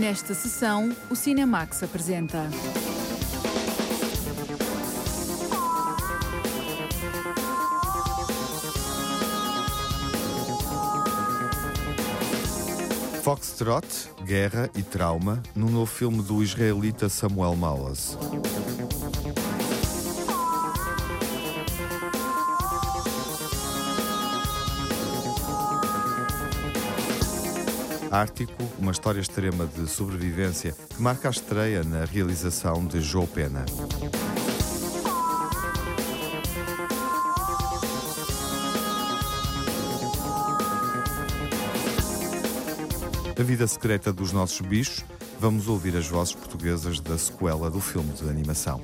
Nesta sessão, o Cinemax apresenta. Foxtrot, Guerra e Trauma, no novo filme do israelita Samuel Maoz. Ártico, uma história extrema de sobrevivência que marca a estreia na realização de Joe Pena. A vida secreta dos nossos bichos, vamos ouvir as vozes portuguesas da sequela do filme de animação.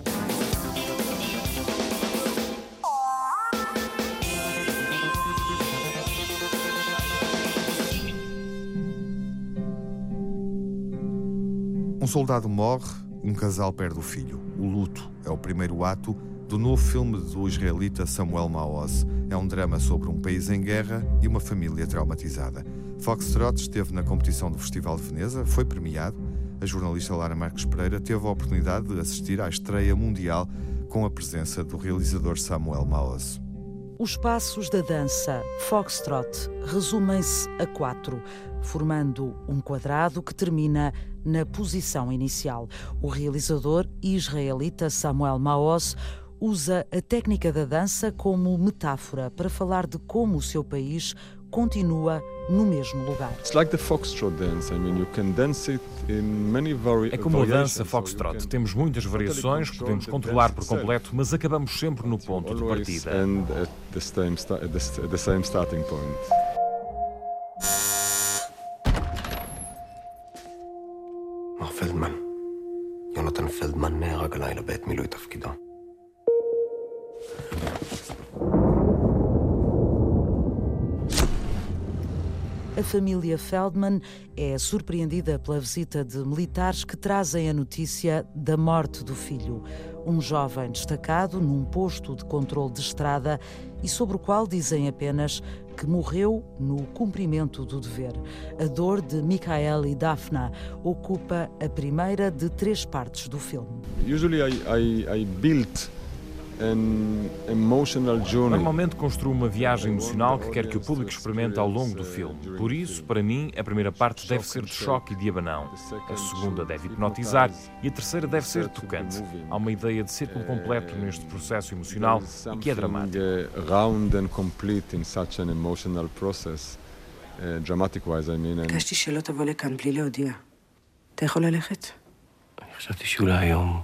Soldado morre, um casal perde o filho. O luto é o primeiro ato do novo filme do israelita Samuel Maoz. É um drama sobre um país em guerra e uma família traumatizada. Foxtrot esteve na competição do Festival de Veneza, foi premiado. A jornalista Lara Marques Pereira teve a oportunidade de assistir à estreia mundial com a presença do realizador Samuel Maoz. Os passos da dança Foxtrot resumem-se a quatro, formando um quadrado que termina na posição inicial. O realizador israelita Samuel Maoz usa a técnica da dança como metáfora para falar de como o seu país continua no mesmo lugar. É como a dança foxtrot. Temos muitas variações, podemos controlar por completo, mas acabamos sempre no ponto de partida. פלדמן, יונתן פלדמן נהרג הלילה בעת מילוי תפקידו. A família Feldman é surpreendida pela visita de militares que trazem a notícia da morte do filho, um jovem destacado num posto de controle de estrada e sobre o qual dizem apenas que morreu no cumprimento do dever. A dor de Michael e Daphna ocupa a primeira de três partes do filme. Usually I, I, I built Normalmente construo uma viagem emocional que quero que o público experimente ao longo do filme. Por isso, para mim, a primeira parte deve ser de choque e de abanão. A segunda deve hipnotizar e a terceira deve ser tocante. Há uma ideia de círculo completo neste processo emocional e que é dramático. round and complete in such an emotional process. dramatic wise, I mean. ביקשתי שלא תבוא לכאן בלי להודיע. אתה יכול ללכת? אני חשבתי שאולי היום...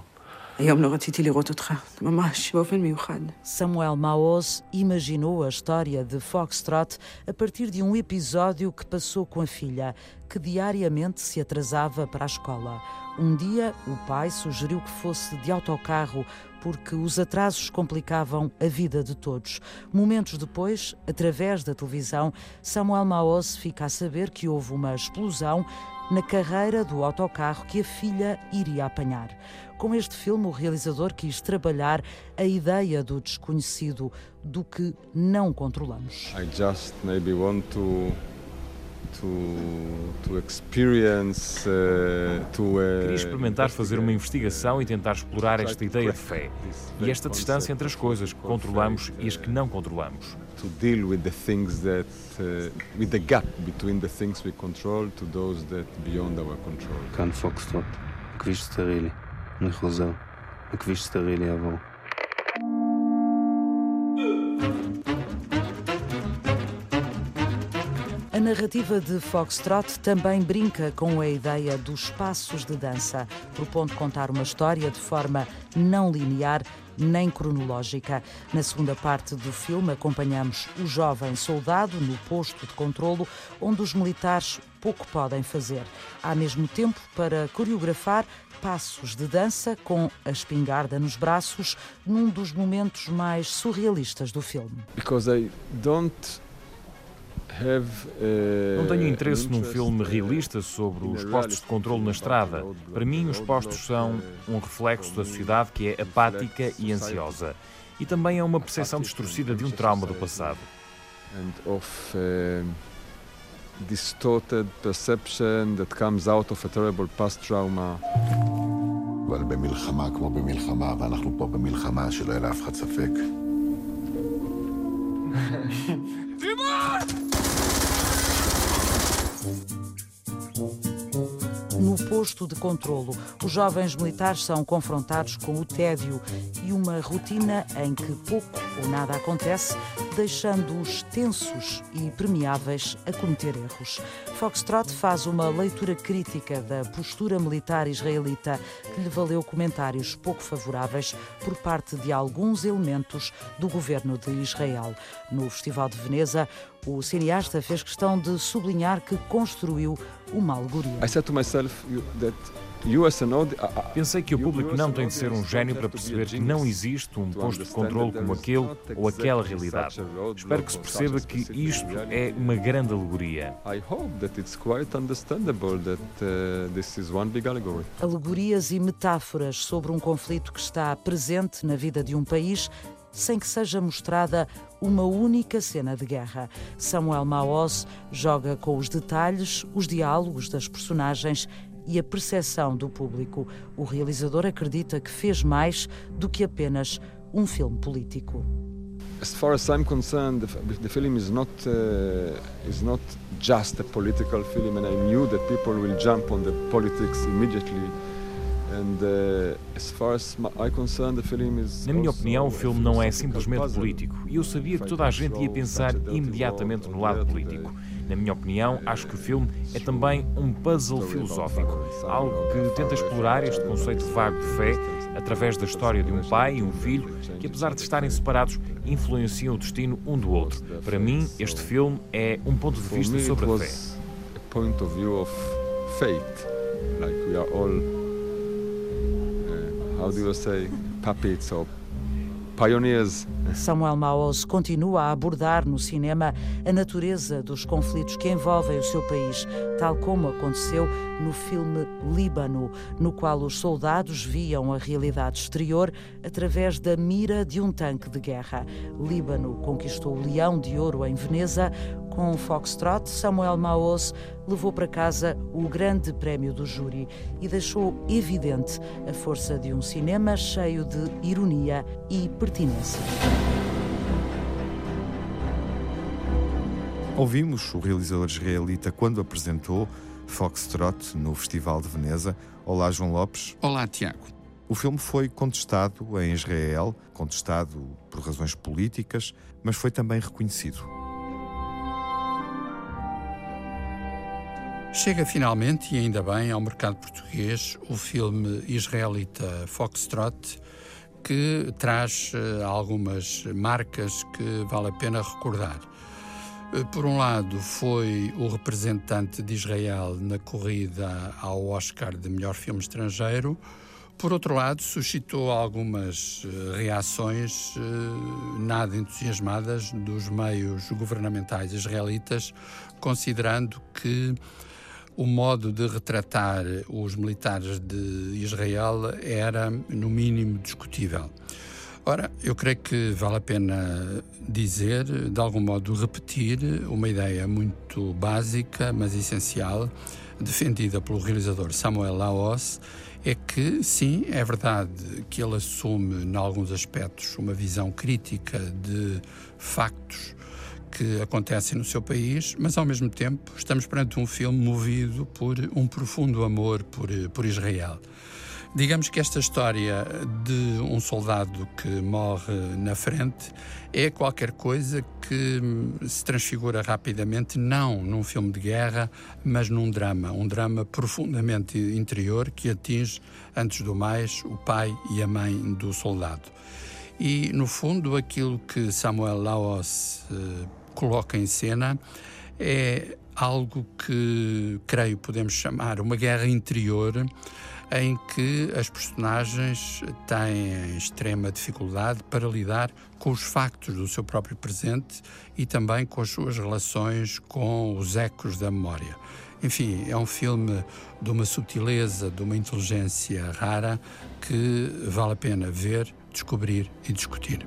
Samuel Maoz imaginou a história de Foxtrot a partir de um episódio que passou com a filha, que diariamente se atrasava para a escola. Um dia, o pai sugeriu que fosse de autocarro porque os atrasos complicavam a vida de todos. Momentos depois, através da televisão, Samuel Maoz fica a saber que houve uma explosão na carreira do autocarro que a filha iria apanhar. Com este filme, o realizador quis trabalhar a ideia do desconhecido, do que não controlamos. I just maybe want to to, to experience, uh, to, uh, Queria experimentar fazer uma investigação e tentar explorar esta ideia de fé e esta distância entre as coisas que controlamos e as que não controlamos. Uh, to deal with the things that, uh, with the gap between the things we control to those that beyond our control. Can Foxtrot, que viste-te a na ilusão, que viste-te a ele avó. Narrativa de Foxtrot também brinca com a ideia dos passos de dança, propondo contar uma história de forma não linear nem cronológica. Na segunda parte do filme, acompanhamos o jovem soldado no posto de controlo, onde os militares pouco podem fazer. Há mesmo tempo para coreografar passos de dança com a espingarda nos braços, num dos momentos mais surrealistas do filme. Because I don't Não tenho interesse num filme realista sobre os postos de controle na estrada. Para mim, os postos são um reflexo da sociedade que é apática e ansiosa. E também é uma percepção distorcida de um trauma do passado. distorted perception that comes out of a terrible past trauma. אבל במלחמה כמו במלחמה, ואנחנו פה במלחמה, שלא יהיה לאף אחד ספק. No posto de controlo, os jovens militares são confrontados com o tédio e uma rotina em que pouco ou nada acontece, deixando-os tensos e permeáveis a cometer erros. Foxtrot faz uma leitura crítica da postura militar israelita que lhe valeu comentários pouco favoráveis por parte de alguns elementos do governo de Israel. No Festival de Veneza, o cineasta fez questão de sublinhar que construiu uma alegoria. I said to myself that Pensei que o público não tem de ser um gênio para perceber que não existe um posto de controle como aquele ou aquela realidade. Espero que se perceba que isto é uma grande alegoria. Uh, Alegorias e metáforas sobre um conflito que está presente na vida de um país sem que seja mostrada uma única cena de guerra. Samuel Maoz joga com os detalhes, os diálogos das personagens e a percepção do público. O realizador acredita que fez mais do que apenas um filme político. As far as I'm concerned, the, the film is not uh, is not just a political film, and I knew that people will jump on the politics immediately. Uh, Na minha opinião, o filme não é simplesmente político e eu sabia que toda a gente ia pensar imediatamente no lado político. Na minha opinião, acho que o filme é também um puzzle filosófico, algo que tenta explorar este conceito vago de fé através da história de um pai e um filho que, apesar de estarem separados, influenciam o destino um do outro. Para mim, este filme é um ponto de vista sobre a fé. point of view of faith, like we are all, uh, how do you say, puppets or pioneers. Samuel Maoz continua a abordar no cinema a natureza dos conflitos que envolvem o seu país, tal como aconteceu no filme Líbano, no qual os soldados viam a realidade exterior através da mira de um tanque de guerra. Líbano conquistou o Leão de Ouro em Veneza, com Foxtrot, Samuel Maoz levou para casa o grande prémio do júri e deixou evidente a força de um cinema cheio de ironia e pertinência. Ouvimos o realizador israelita quando apresentou Foxtrot no Festival de Veneza. Olá, João Lopes. Olá, Tiago. O filme foi contestado em Israel, contestado por razões políticas, mas foi também reconhecido. Chega finalmente, e ainda bem, ao mercado português o filme israelita Foxtrot, que traz uh, algumas marcas que vale a pena recordar. Uh, por um lado, foi o representante de Israel na corrida ao Oscar de melhor filme estrangeiro. Por outro lado, suscitou algumas uh, reações nada entusiasmadas dos meios governamentais israelitas, considerando que o modo de retratar os militares de Israel era, no mínimo, discutível. Ora, eu creio que vale a pena dizer, de algum modo repetir, uma ideia muito básica, mas essencial, defendida pelo realizador Samuel Laos, é que, sim, é verdade que ele assume, em alguns aspectos, uma visão crítica de factos que acontecem no seu país, mas ao mesmo tempo estamos perante um filme movido por um profundo amor por, por Israel. Digamos que esta história de um soldado que morre na frente é qualquer coisa que se transfigura rapidamente, não num filme de guerra, mas num drama. Um drama profundamente interior que atinge, antes do mais, o pai e a mãe do soldado. E, no fundo, aquilo que Samuel Laos eh, coloca em cena é algo que creio podemos chamar uma guerra interior em que as personagens têm extrema dificuldade para lidar com os factos do seu próprio presente e também com as suas relações com os ecos da memória. Enfim, é um filme de uma sutileza, de uma inteligência rara que vale a pena ver, descobrir e discutir.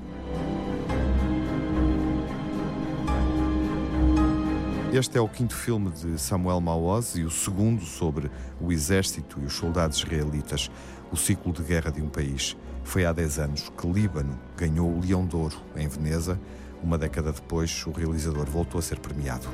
Este é o quinto filme de Samuel Maoz e o segundo sobre o exército e os soldados israelitas, o ciclo de guerra de um país. Foi há 10 anos que Líbano ganhou o Leão de Ouro em Veneza. Uma década depois, o realizador voltou a ser premiado.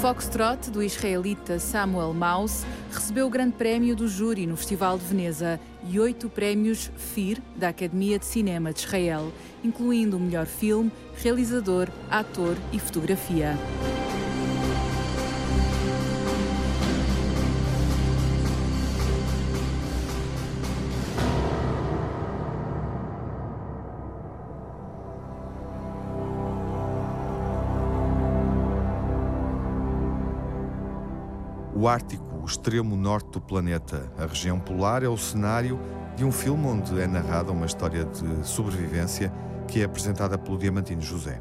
Foxtrot, do israelita Samuel Maus, recebeu o grande prémio do júri no Festival de Veneza e oito prémios FIR da Academia de Cinema de Israel, incluindo o melhor filme, realizador, ator e fotografia. O Ártico, o extremo norte do planeta, a região polar, é o cenário de um filme onde é narrada uma história de sobrevivência que é apresentada pelo Diamantino José.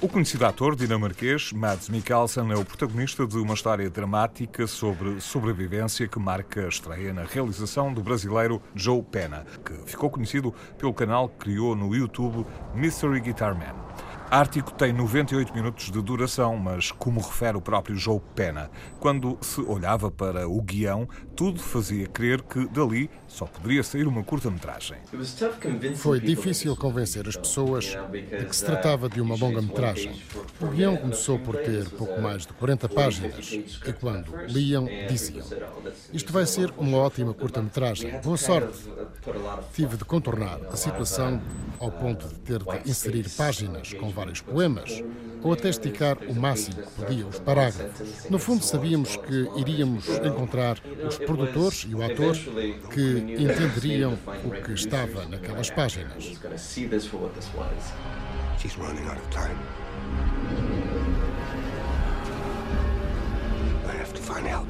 O conhecido ator dinamarquês Mads Mikkelsen é o protagonista de uma história dramática sobre sobrevivência que marca a estreia na realização do brasileiro Joe Pena, que ficou conhecido pelo canal que criou no YouTube Mystery Guitar Man. Ártico tem 98 minutos de duração, mas, como refere o próprio Joe Pena, quando se olhava para o guião, tudo fazia crer que dali só poderia sair uma curta-metragem. Foi difícil convencer as pessoas de que se tratava de uma longa-metragem. O guião começou por ter pouco mais de 40 páginas e, quando liam, diziam: Isto vai ser uma ótima curta-metragem. Boa sorte! Tive de contornar a situação ao ponto de ter de inserir páginas com vários poemas, ou até esticar o máximo que podia os parágrafos. No fundo, sabíamos que iríamos encontrar os produtores e o ator que entenderiam o que estava naquelas páginas. She's running out of time. I have to find help.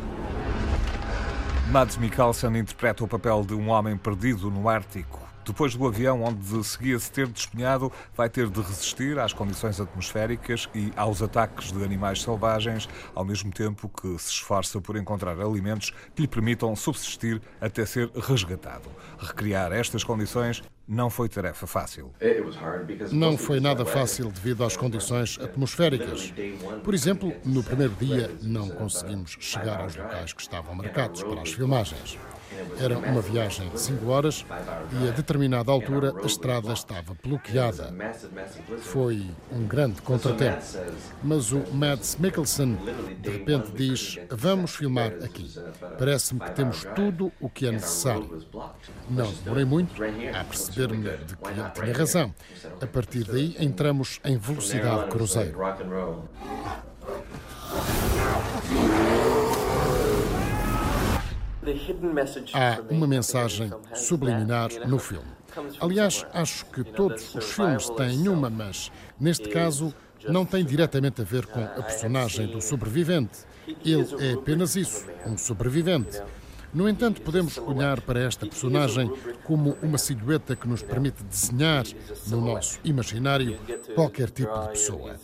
Mads Mikkelsen interpreta o papel de um homem perdido no Ártico. Depois do avião onde seguia-se ter despenhado, vai ter de resistir às condições atmosféricas e aos ataques de animais selvagens, ao mesmo tempo que se esforça por encontrar alimentos que lhe permitam subsistir até ser resgatado. Recriar estas condições não foi tarefa fácil. Não foi nada fácil devido às condições atmosféricas. Por exemplo, no primeiro dia não conseguimos chegar aos locais que estavam marcados para as filmagens. Era uma viagem de 5 horas e a determinada altura a estrada estava bloqueada. Foi um grande contratempo. Mas o Mads Mikkelsen de repente diz: Vamos filmar aqui. Parece-me que temos tudo o que é necessário. Não demorei muito a perceber-me de que ele tinha razão. A partir daí entramos em velocidade cruzeiro. Há uma mensagem subliminar no filme. Aliás, acho que todos os filmes têm uma, mas neste caso não tem diretamente a ver com a personagem do sobrevivente. Ele é apenas isso, um sobrevivente. No entanto, podemos olhar para esta personagem como uma silhueta que nos permite desenhar no nosso imaginário qualquer tipo de pessoa.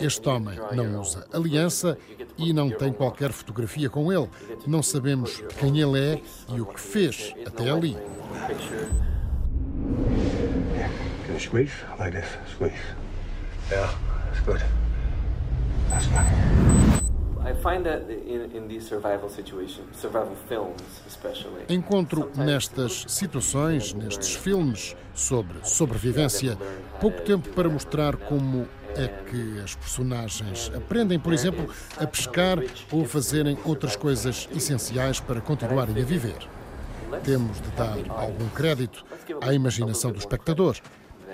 Este homem não usa aliança e não tem qualquer fotografia com ele. Não sabemos quem ele é e o que fez até ali. Squeeze like this, squeeze. Yeah, that's good. That's good. Encontro nestas situações, nestes filmes sobre sobrevivência, pouco tempo para mostrar como é que as personagens aprendem, por exemplo, a pescar ou a fazerem outras coisas essenciais para continuarem a viver. Temos de dar algum crédito à imaginação do espectador.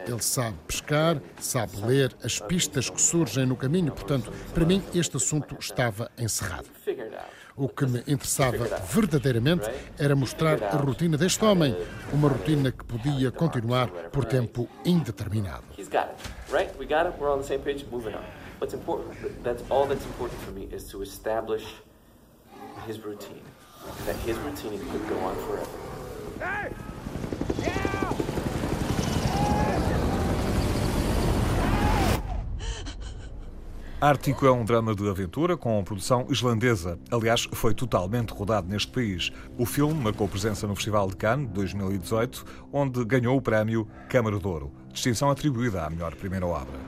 Ele sabe pescar, sabe ler as pistas que surgem no caminho, portanto, para mim, este assunto estava encerrado. O que me interessava verdadeiramente era mostrar a rotina deste homem, uma rotina que podia continuar por tempo indeterminado. What's important, that's all that's important for me is to establish his routine. That his routine could go on forever. Hey! Ártico é um drama de aventura com produção islandesa. Aliás, foi totalmente rodado neste país. O filme marcou presença no Festival de Cannes 2018, onde ganhou o prémio Câmara de Ouro, distinção atribuída à melhor primeira obra.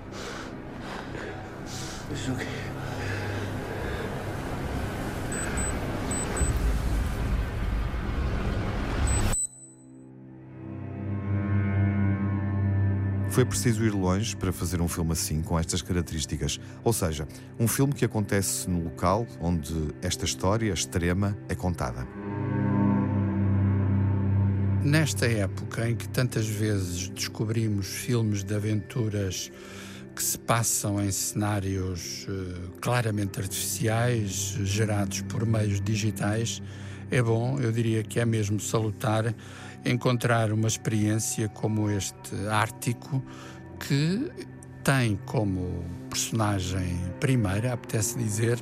Foi preciso ir longe para fazer um filme assim, com estas características. Ou seja, um filme que acontece no local onde esta história extrema é contada. Nesta época em que tantas vezes descobrimos filmes de aventuras que se passam em cenários uh, claramente artificiais, gerados por meios digitais, é bom, eu diria que é mesmo salutar encontrar uma experiência como este Ártico, que tem como personagem primeira, apetece dizer,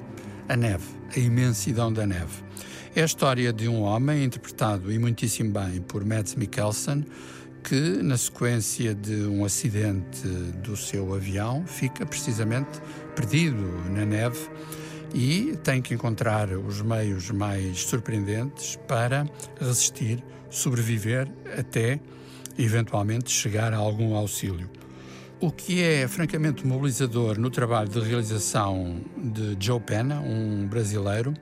a neve, a imensidão da neve. É a história de um homem, interpretado e muitíssimo bem por Mads Mikkelsen, que, na sequência de um acidente do seu avião, fica precisamente perdido na neve e tem que encontrar os meios mais surpreendentes para resistir sobreviver até eventualmente chegar a algum auxílio. O que é francamente mobilizador no trabalho de realização de Joe Pena, um brasileiro,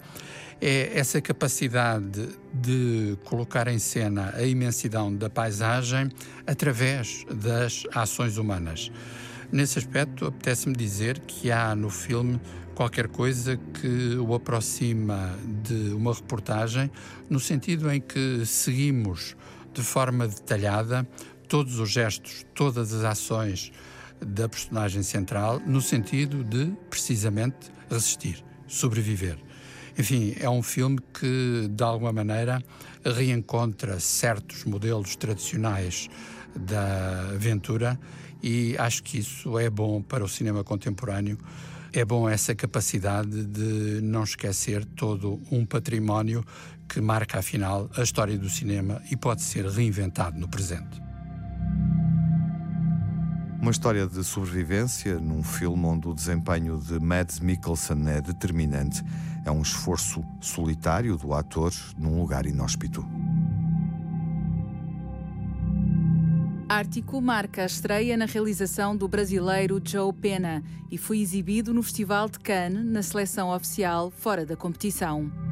é essa capacidade de colocar em cena a imensidão da paisagem através das ações humanas. Nesse aspecto, apetece-me dizer que há no filme qualquer coisa que o aproxima de uma reportagem, no sentido em que seguimos de forma detalhada todos os gestos, todas as ações da personagem central, no sentido de, precisamente, resistir, sobreviver. Enfim, é um filme que, de alguma maneira, reencontra certos modelos tradicionais da aventura e acho que isso é bom para o cinema contemporâneo é bom essa capacidade de não esquecer todo um património que marca, afinal, a história do cinema e pode ser reinventado no presente. Uma história de sobrevivência num filme onde o desempenho de Mads Mikkelsen é determinante. É um esforço solitário do ator num lugar inóspito. Ártico marca a estreia na realização do brasileiro Joe Pena e foi exibido no Festival de Cannes na seleção oficial fora da competição.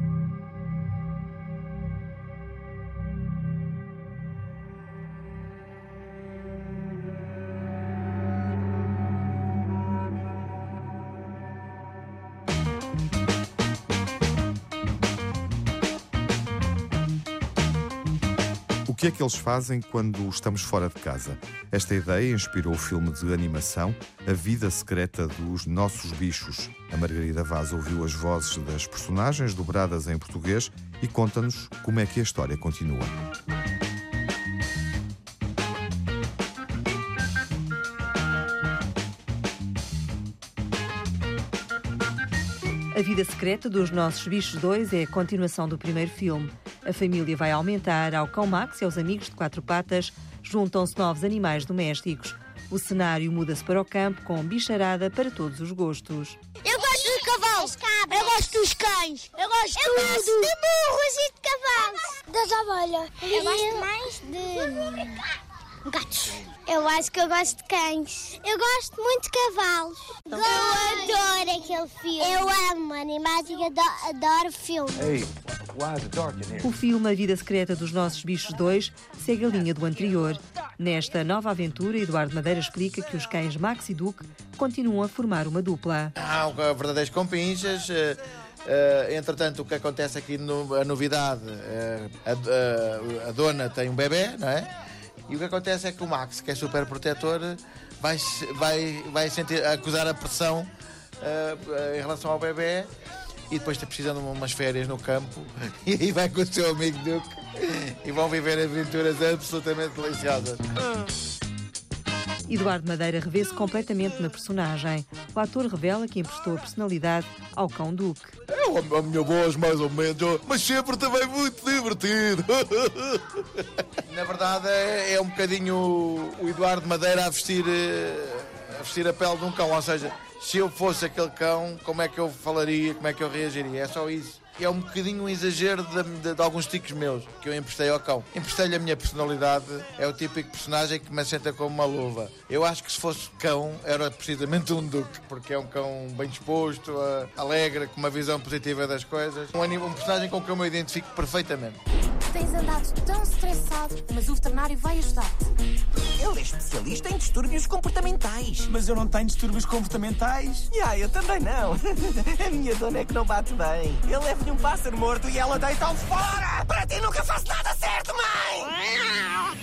Que é que eles fazem quando estamos fora de casa? Esta ideia inspirou o filme de animação A Vida Secreta dos Nossos Bichos. A Margarida Vaz ouviu as vozes das personagens dobradas em português e conta-nos como é que a história continua. A Vida Secreta dos Nossos Bichos 2 é a continuação do primeiro filme. A família vai aumentar. Ao cão Max e aos amigos de quatro patas juntam-se novos animais domésticos. O cenário muda-se para o campo com bicharada para todos os gostos. Eu gosto de cavalos, eu gosto dos cães, eu gosto eu tudo. gosto de burros e de cavalos, das ovelhas. Eu gosto mais de gatos. Eu acho que eu gosto de cães. Eu gosto muito de cavalos. Eu adoro aquele filme. Eu amo animais e adoro, adoro filme. Hey. O filme A Vida Secreta dos Nossos Bichos 2 segue a linha do anterior. Nesta nova aventura, Eduardo Madeira explica que os cães Max e Duke continuam a formar uma dupla. Há verdadeiros compinchas. Uh, entretanto, o que acontece aqui, no, a novidade, uh, a, a, a, dona tem um bebê, não é? E o que acontece é que o Max, que é super protetor, vai, vai, vai sentir, acusar a pressão uh, em relação ao bebê e depois está precisando de umas férias no campo e aí vai com o seu amigo Duke e vão viver aventuras absolutamente deliciosas. Eduardo Madeira revê-se completamente na personagem. O ator revela que emprestou a personalidade ao cão Duque. É a minha voz, mais ou menos, mas sempre também muito divertido. Na verdade, é, é um bocadinho o Eduardo Madeira a vestir, eh, vestir a pele de um cão. Ou seja, se eu fosse aquele cão, como é que eu falaria, como é que eu reagiria? É só isso é um bocadinho um exagero de, de, de alguns ticos meus que eu emprestei ao cão. Emprestei-lhe a minha personalidade, é o típico personagem que me assenta como uma luva. Eu acho que se fosse cão, era precisamente um duque, porque é um cão bem disposto, alegre, com uma visão positiva das coisas. Um, um personagem com quem eu me identifico perfeitamente. Tens andado tão estressado, mas o veterinário vai ajudar-te. Ele é especialista em distúrbios comportamentais. Mas eu não tenho distúrbios comportamentais? Ah, eu também não. a minha dona é que não bate bem. Ele é leva-lhe um pássaro morto e ela deita-o fora! Para ti nunca faço nada certo, mãe!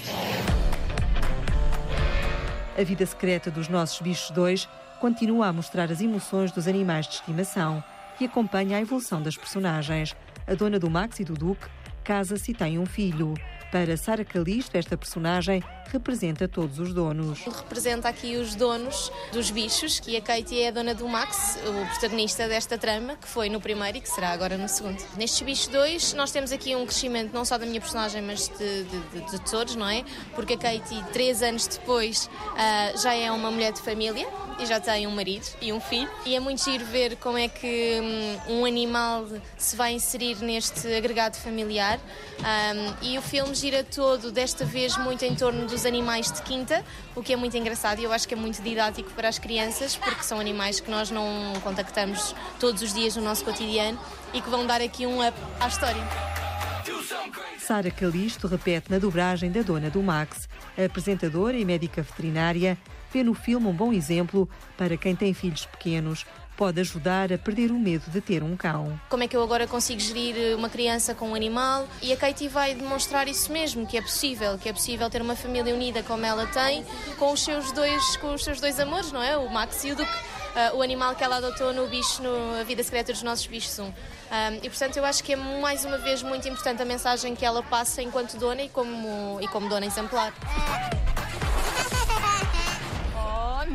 A vida secreta dos nossos bichos 2 continua a mostrar as emoções dos animais de estimação e acompanha a evolução das personagens. A dona do Max e do Duque casa-se e tem um filho. Para Sara Calisto, esta personagem representa todos os donos. Representa aqui os donos dos bichos, que a Katie é a dona do Max, o protagonista desta trama, que foi no primeiro e que será agora no segundo. Nestes bichos dois, nós temos aqui um crescimento não só da minha personagem, mas de, de, de, de todos, não é? Porque a Katie, três anos depois, uh, já é uma mulher de família e já tem um marido e um filho. E é muito giro ver como é que um, um animal se vai inserir neste agregado familiar. Um, e o filme gira todo, desta vez, muito em torno dos animais de quinta, o que é muito engraçado e eu acho que é muito didático para as crianças, porque são animais que nós não contactamos todos os dias no nosso cotidiano e que vão dar aqui um up à história. Sara Calisto repete na dobragem da dona do Max, apresentadora e médica veterinária, vê no filme um bom exemplo para quem tem filhos pequenos pode ajudar a perder o medo de ter um cão. Como é que eu agora consigo gerir eh, uma criança com um animal? E a Katie vai demonstrar isso mesmo, que é possível, que é possível ter uma família unida como ela tem, com os seus dois, com os seus dois amores, não é? O Max e o Duque. Uh, o animal que ela adotou no bicho, no A Vida Secreta dos Nossos Bichos 1. Um, e portanto eu acho que é mais uma vez muito importante a mensagem que ela passa enquanto dona e como, e como dona exemplar.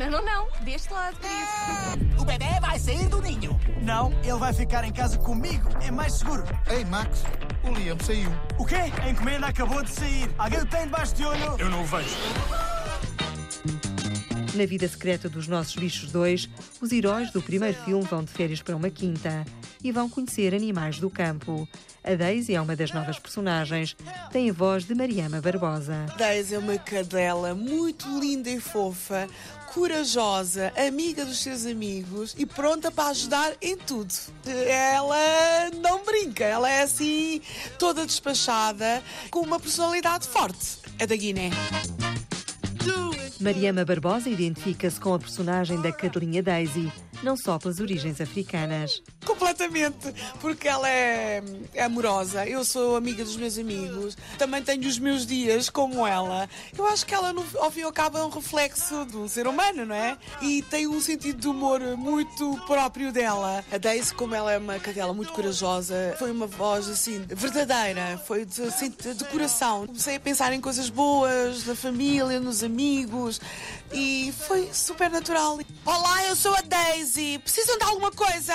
Não, não, não. Deste lado, querido. O bebê vai sair do ninho. Não, ele vai ficar em casa comigo. É mais seguro. Ei, Max, o Liam saiu. O quê? A encomenda acabou de sair. Alguém o tem debaixo de olho? Eu não o vejo. Na vida secreta dos nossos bichos 2, os heróis do primeiro filme vão de férias para uma quinta e vão conhecer animais do campo. A Daisy é uma das novas personagens. Tem a voz de Mariama Barbosa. Daisy é uma cadela muito linda e fofa, corajosa, amiga dos seus amigos e pronta para ajudar em tudo. Ela não brinca, ela é assim, toda despachada, com uma personalidade forte. É da Guiné. Mariama Barbosa identifica-se com a personagem da cadelinha Daisy não só pelas origens africanas. Completamente, porque ela é, é amorosa, eu sou amiga dos meus amigos, também tenho os meus dias como ela. Eu acho que ela, no, ao fim e ao cabo, é um reflexo do ser humano, não é? E tem um sentido de humor muito próprio dela. A Daisy, como ela é uma cadela muito corajosa, foi uma voz assim, verdadeira, foi de, assim, de coração. Comecei a pensar em coisas boas, na família, nos amigos, e foi super natural. Olá, eu sou a Daisy. Precisam de alguma coisa?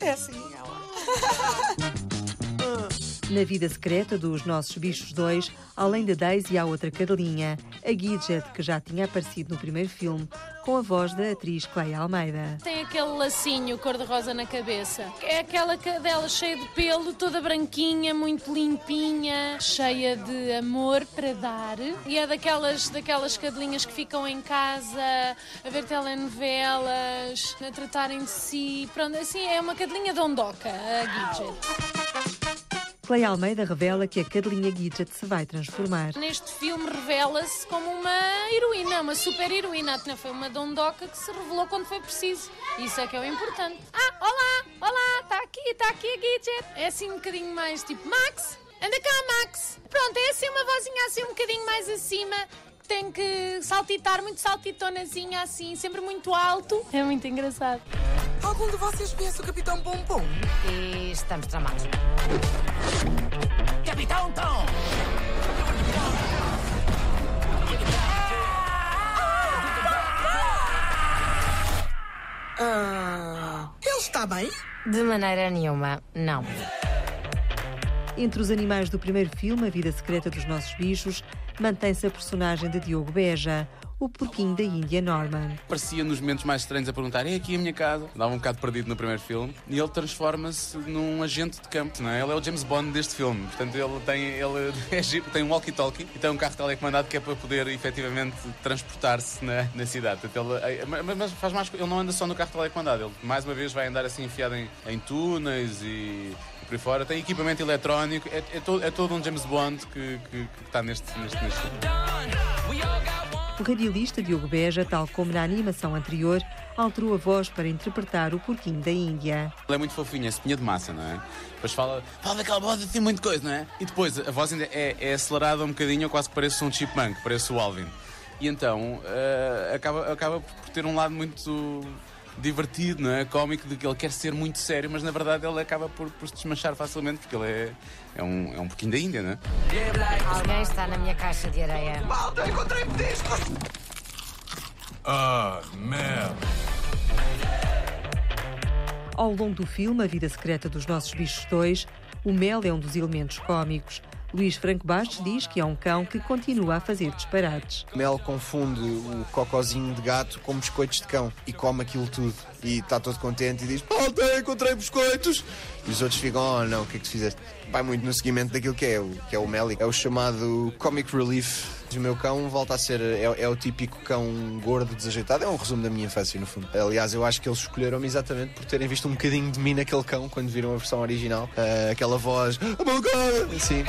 É assim, ela. Na vida secreta dos nossos bichos dois, além da Daisy, há outra cadelinha, a Gidget, que já tinha aparecido no primeiro filme, com a voz da atriz Cleia Almeida. Tem aquele lacinho cor-de-rosa na cabeça. É aquela cadela cheia de pelo, toda branquinha, muito limpinha, cheia de amor para dar. E é daquelas, daquelas cadelinhas que ficam em casa a ver telenovelas, a tratarem de si. Pronto, assim, é uma cadelinha dondoca, a Gidget. Clay Almeida revela que a Cadelinha Gidget se vai transformar. Neste filme revela-se como uma heroína, uma super heroína. Foi uma dondoca que se revelou quando foi preciso. Isso é que é o importante. Ah, olá, olá, está aqui, está aqui a Gidget. É assim um bocadinho mais tipo, Max, anda cá, Max. Pronto, é assim uma vozinha assim um bocadinho mais acima tem que saltitar muito saltitonazinha assim, sempre muito alto. É muito engraçado. Algum de vocês conhece o Capitão Pompom? E estamos tramados. Capitão Tom! Ah, ele está bem? De maneira nenhuma, não. Entre os animais do primeiro filme, A Vida Secreta dos Nossos Bichos, mantém-se a personagem de Diogo Beja, o porquinho da Índia Norman. Parecia nos momentos mais estranhos a perguntar: é aqui a minha casa? Dava um bocado perdido no primeiro filme e ele transforma-se num agente de campo, não é? Ele é o James Bond deste filme, portanto ele tem, ele é, tem um walkie-talkie e tem um carro telecomandado que é para poder efetivamente transportar-se na, na cidade. Portanto, ele, mas faz mais, ele não anda só no carro telecomandado, ele mais uma vez vai andar assim enfiado em, em túneis e por aí fora. Tem equipamento eletrónico, é, é, todo, é todo um James Bond que, que, que está neste, neste, neste filme. O radialista Diogo Beja, tal como na animação anterior, alterou a voz para interpretar o porquinho da Índia. Ele é muito fofinho, é espinha de massa, não é? Depois fala, fala daquela voz assim, muita coisa, não é? E depois a voz ainda é, é acelerada um bocadinho, quase que parece um chipmunk, parece o Alvin. E então uh, acaba, acaba por ter um lado muito divertido, não é? Cómico, de que ele quer ser muito sério, mas na verdade ele acaba por, por se desmanchar facilmente, porque ele é, é, um, é um pouquinho da Índia, não é? Alguém está na minha caixa de areia. Malta, encontrei pediscos! Ah, merda! Ao longo do filme A Vida Secreta dos Nossos Bichos 2, o mel é um dos elementos cómicos. Luís Franco Bastos diz que é um cão que continua a fazer disparates. Mel confunde o cocozinho de gato com biscoitos de cão e come aquilo tudo. E está todo contente e diz: Malta, encontrei biscoitos! E os outros ficam: Oh não, o que é que tu fizeste? Vai muito no seguimento daquilo que é o, que é o Mel. É o chamado Comic Relief o meu cão volta a ser. É, é, o típico cão gordo, desajeitado. É um resumo da minha infância, no fundo. Aliás, eu acho que eles escolheram-me exatamente por terem visto um bocadinho de mim naquele cão quando viram a versão original. Uh, aquela voz. Oh my God! Sim.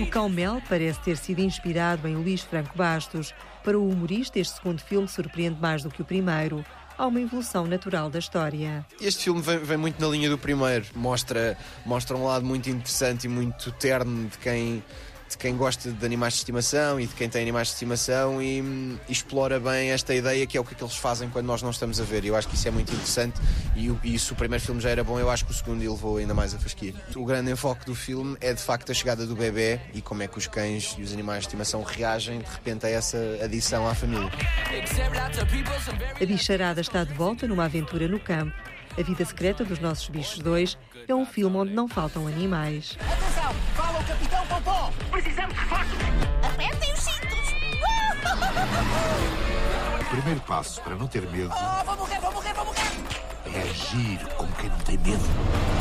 O Cão Mel parece ter sido inspirado em Luís Franco Bastos. Para o humorista, este segundo filme surpreende mais do que o primeiro há uma evolução natural da história. Este filme vem, vem, muito na linha do primeiro, mostra, mostra um lado muito interessante e muito terno de quem de quem gosta de animais de estimação e de quem tem animais de estimação e, e, explora bem esta ideia que é o que, é que eles fazem quando nós não estamos a ver. Eu acho que isso é muito interessante e, e se o primeiro filme já era bom, eu acho que o segundo levou ainda mais a fasquia. O grande enfoque do filme é de facto a chegada do bebê e como é que os cães e os animais de estimação reagem de repente a essa adição à família. A bicharada está de volta numa aventura no campo. A Vida Secreta dos Nossos Bichos 2 é um filme onde não faltam animais. Atenção! Fala o Capitão Popó! Precisamos de reforços! Apertem os cintos! O primeiro passo para não ter medo. Oh, vou morrer, vou morrer, vou morrer! É agir como quem não tem medo.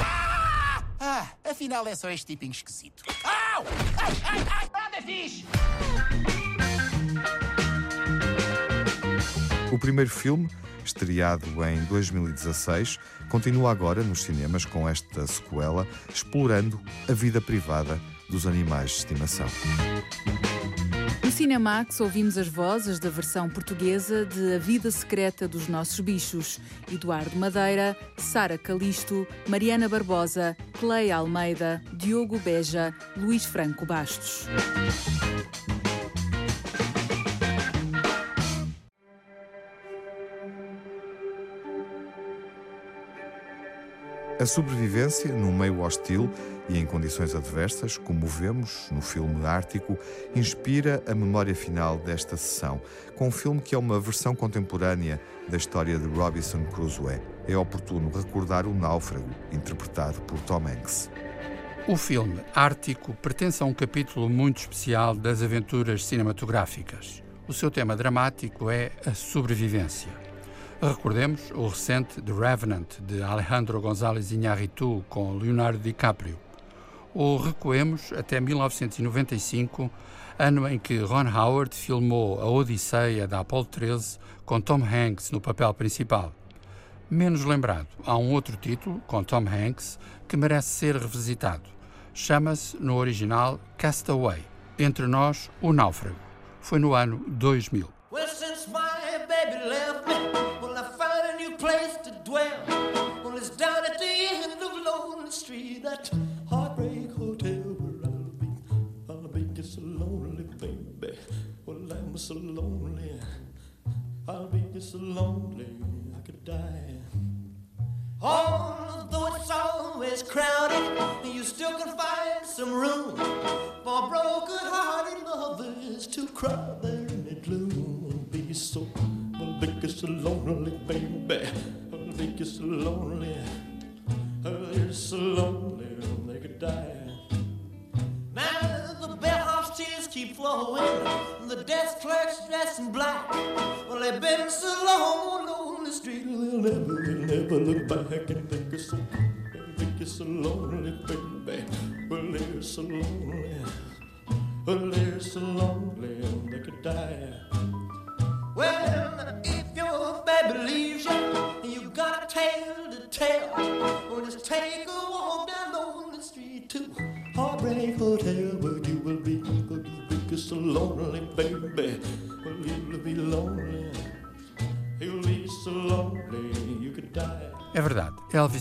Ah, ah afinal é só este tipinho esquisito. Au! Ai, ai, ai! Nada fixe! O primeiro filme estreado em 2016, continua agora nos cinemas com esta sequela, explorando a vida privada dos animais de estimação. No Cinemax ouvimos as vozes da versão portuguesa de A Vida Secreta dos Nossos Bichos. Eduardo Madeira, Sara Calisto, Mariana Barbosa, Cleia Almeida, Diogo Beja, Luís Franco Bastos. A sobrevivência num meio hostil e em condições adversas, como vemos no filme Ártico, inspira a memória final desta sessão, com um filme que é uma versão contemporânea da história de Robinson Crusoe. É oportuno recordar o Náufrago, interpretado por Tom Hanks. O filme Ártico pertence a um capítulo muito especial das aventuras cinematográficas. O seu tema dramático é a sobrevivência. Recordemos o recente The Revenant, de Alejandro González Iñárritu, com Leonardo DiCaprio. Ou recuemos até 1995, ano em que Ron Howard filmou a Odisseia da Apollo 13 com Tom Hanks no papel principal. Menos lembrado, há um outro título, com Tom Hanks, que merece ser revisitado. Chama-se, no original, Castaway. Entre nós, O Náufrago. Foi no ano 2000. Well, place to dwell. Well, it's down at the end of Lonely Street, that heartbreak hotel where I'll be. I'll be just so lonely, baby. Well, I'm so lonely. I'll be just so lonely, I could die. Although it's always crowded, you still can find some room for broken-hearted lovers to cry dressed black. Well, they've been so long on the street, they'll never, they'll never look back and think it's so,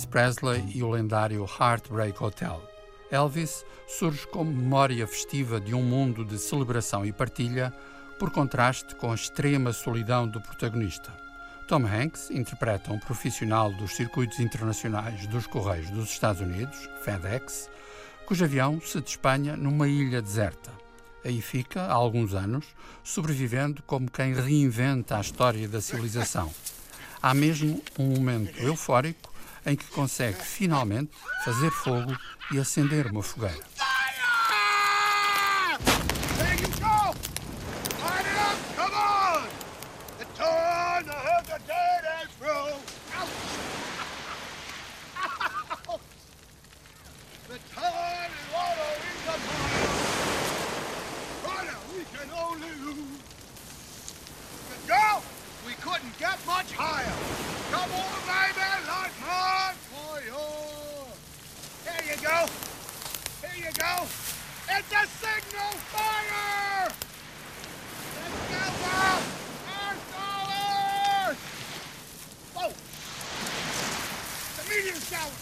Presley e o lendário Heartbreak Hotel. Elvis surge como memória festiva de um mundo de celebração e partilha, por contraste com a extrema solidão do protagonista. Tom Hanks interpreta um profissional dos circuitos internacionais dos Correios dos Estados Unidos, FedEx, cujo avião se despenha numa ilha deserta. Aí fica, há alguns anos, sobrevivendo como quem reinventa a história da civilização. Há mesmo um momento eufórico em que consegue finalmente fazer fogo e acender uma fogueira. get much higher. Come on, baby, light more go. Here you go. It's a signal fire! Let's go, Bob! Earth dollars! The meteor shower!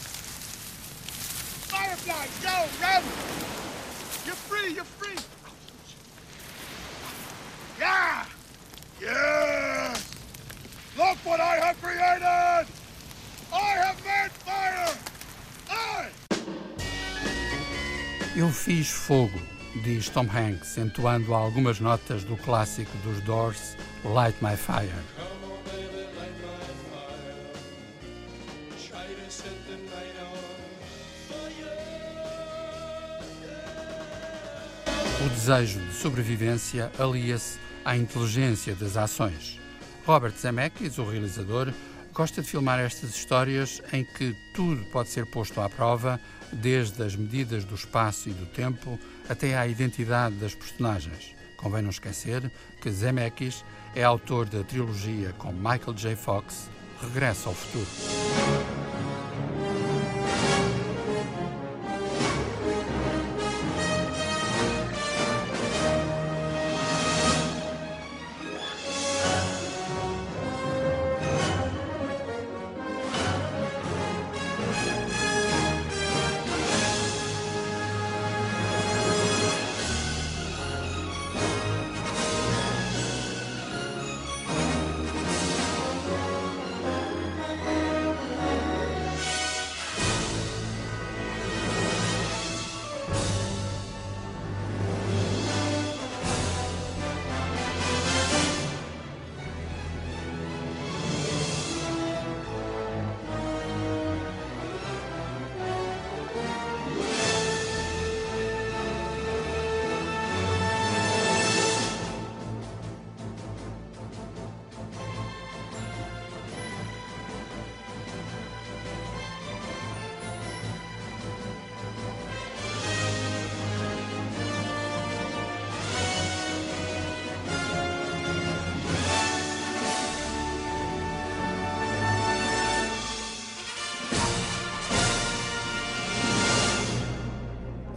Firefly, go, run! You're free, you're free! Yeah! Yeah! Eu fiz fogo, diz Tom Hanks, entoando algumas notas do clássico dos Doors, Light My Fire. O desejo de sobrevivência alia-se à inteligência das ações. Robert Zemeckis, o realizador, gosta de filmar estas histórias em que tudo pode ser posto à prova, desde as medidas do espaço e do tempo até à identidade das personagens. Convém não esquecer que Zemeckis é autor da trilogia com Michael J. Fox, Regresso ao Futuro.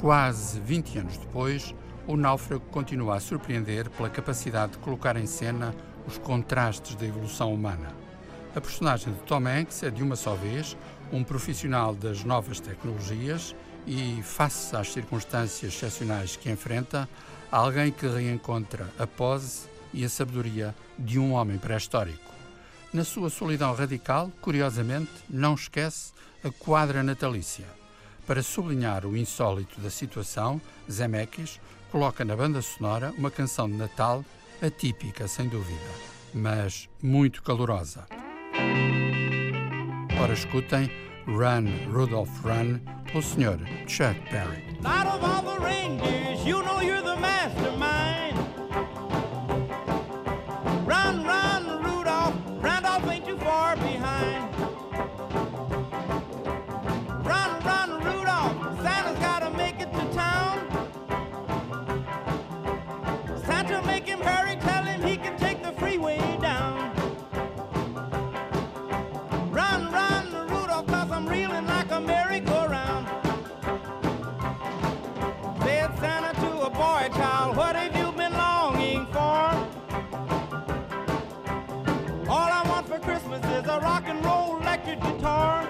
Quase 20 anos depois, o náufrago continua a surpreender pela capacidade de colocar em cena os contrastes da evolução humana. A personagem de Tom Hanks é de uma só vez um profissional das novas tecnologias e, face às circunstâncias excepcionais que enfrenta, alguém que reencontra a pose e a sabedoria de um homem pré-histórico. Na sua solidão radical, curiosamente, não esquece a quadra natalícia. Para sublinhar o insólito da situação, Zemeckis coloca na banda sonora uma canção de Natal atípica, sem dúvida, mas muito calorosa. Ora, escutem Run, Rudolph Run, pelo Sr. Chuck Berry. Out of all the reindeers, you know you're the mastermind. rock and roll electric guitar.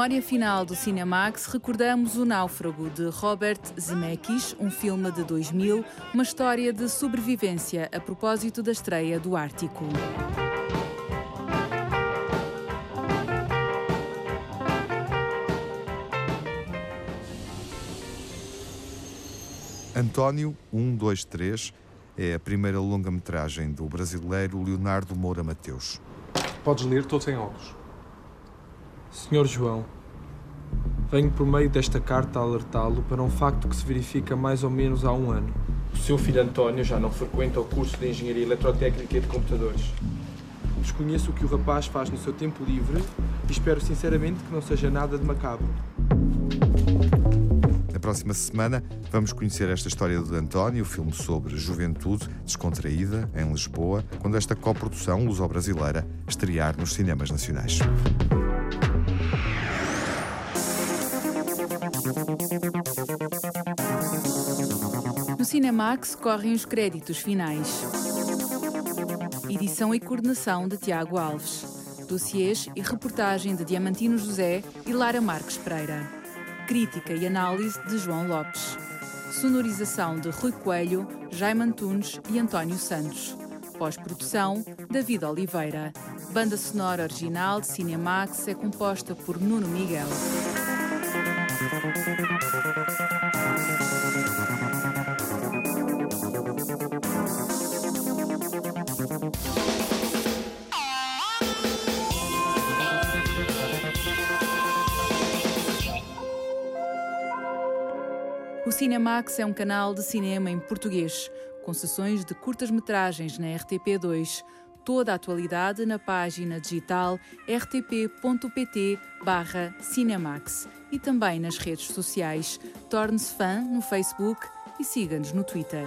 Memória final do Cinemax, recordamos O Náufrago, de Robert Zemeckis, um filme de 2000, uma história de sobrevivência a propósito da estreia do Ártico. António 123 é a primeira longa-metragem do brasileiro Leonardo Moura Mateus. Podes ler todos em óculos. Senhor João, venho por meio desta carta alertá-lo para um facto que se verifica mais ou menos há um ano. O seu filho António já não frequenta o curso de Engenharia Eletrotécnica e de Computadores. Desconheço o que o rapaz faz no seu tempo livre e espero sinceramente que não seja nada de macabro. Na próxima semana vamos conhecer esta história de António, filme sobre juventude descontraída em Lisboa, quando esta coprodução luso-brasileira estrear nos cinemas nacionais. Cinemax correm os créditos finais. Edição e coordenação de Tiago Alves. Dossiês e reportagem de Diamantino José e Lara Marques Pereira. Crítica e análise de João Lopes. Sonorização de Rui Coelho, Jaime Antunes e António Santos. Pós-produção, David Oliveira. Banda sonora original de Cinemax é composta por Nuno Miguel. Cinemax é um canal de cinema em português, com sessões de curtas-metragens na RTP2. Toda a atualidade na página digital rtp.pt/cinemax e também nas redes sociais. Torne-se fã no Facebook e siga-nos no Twitter.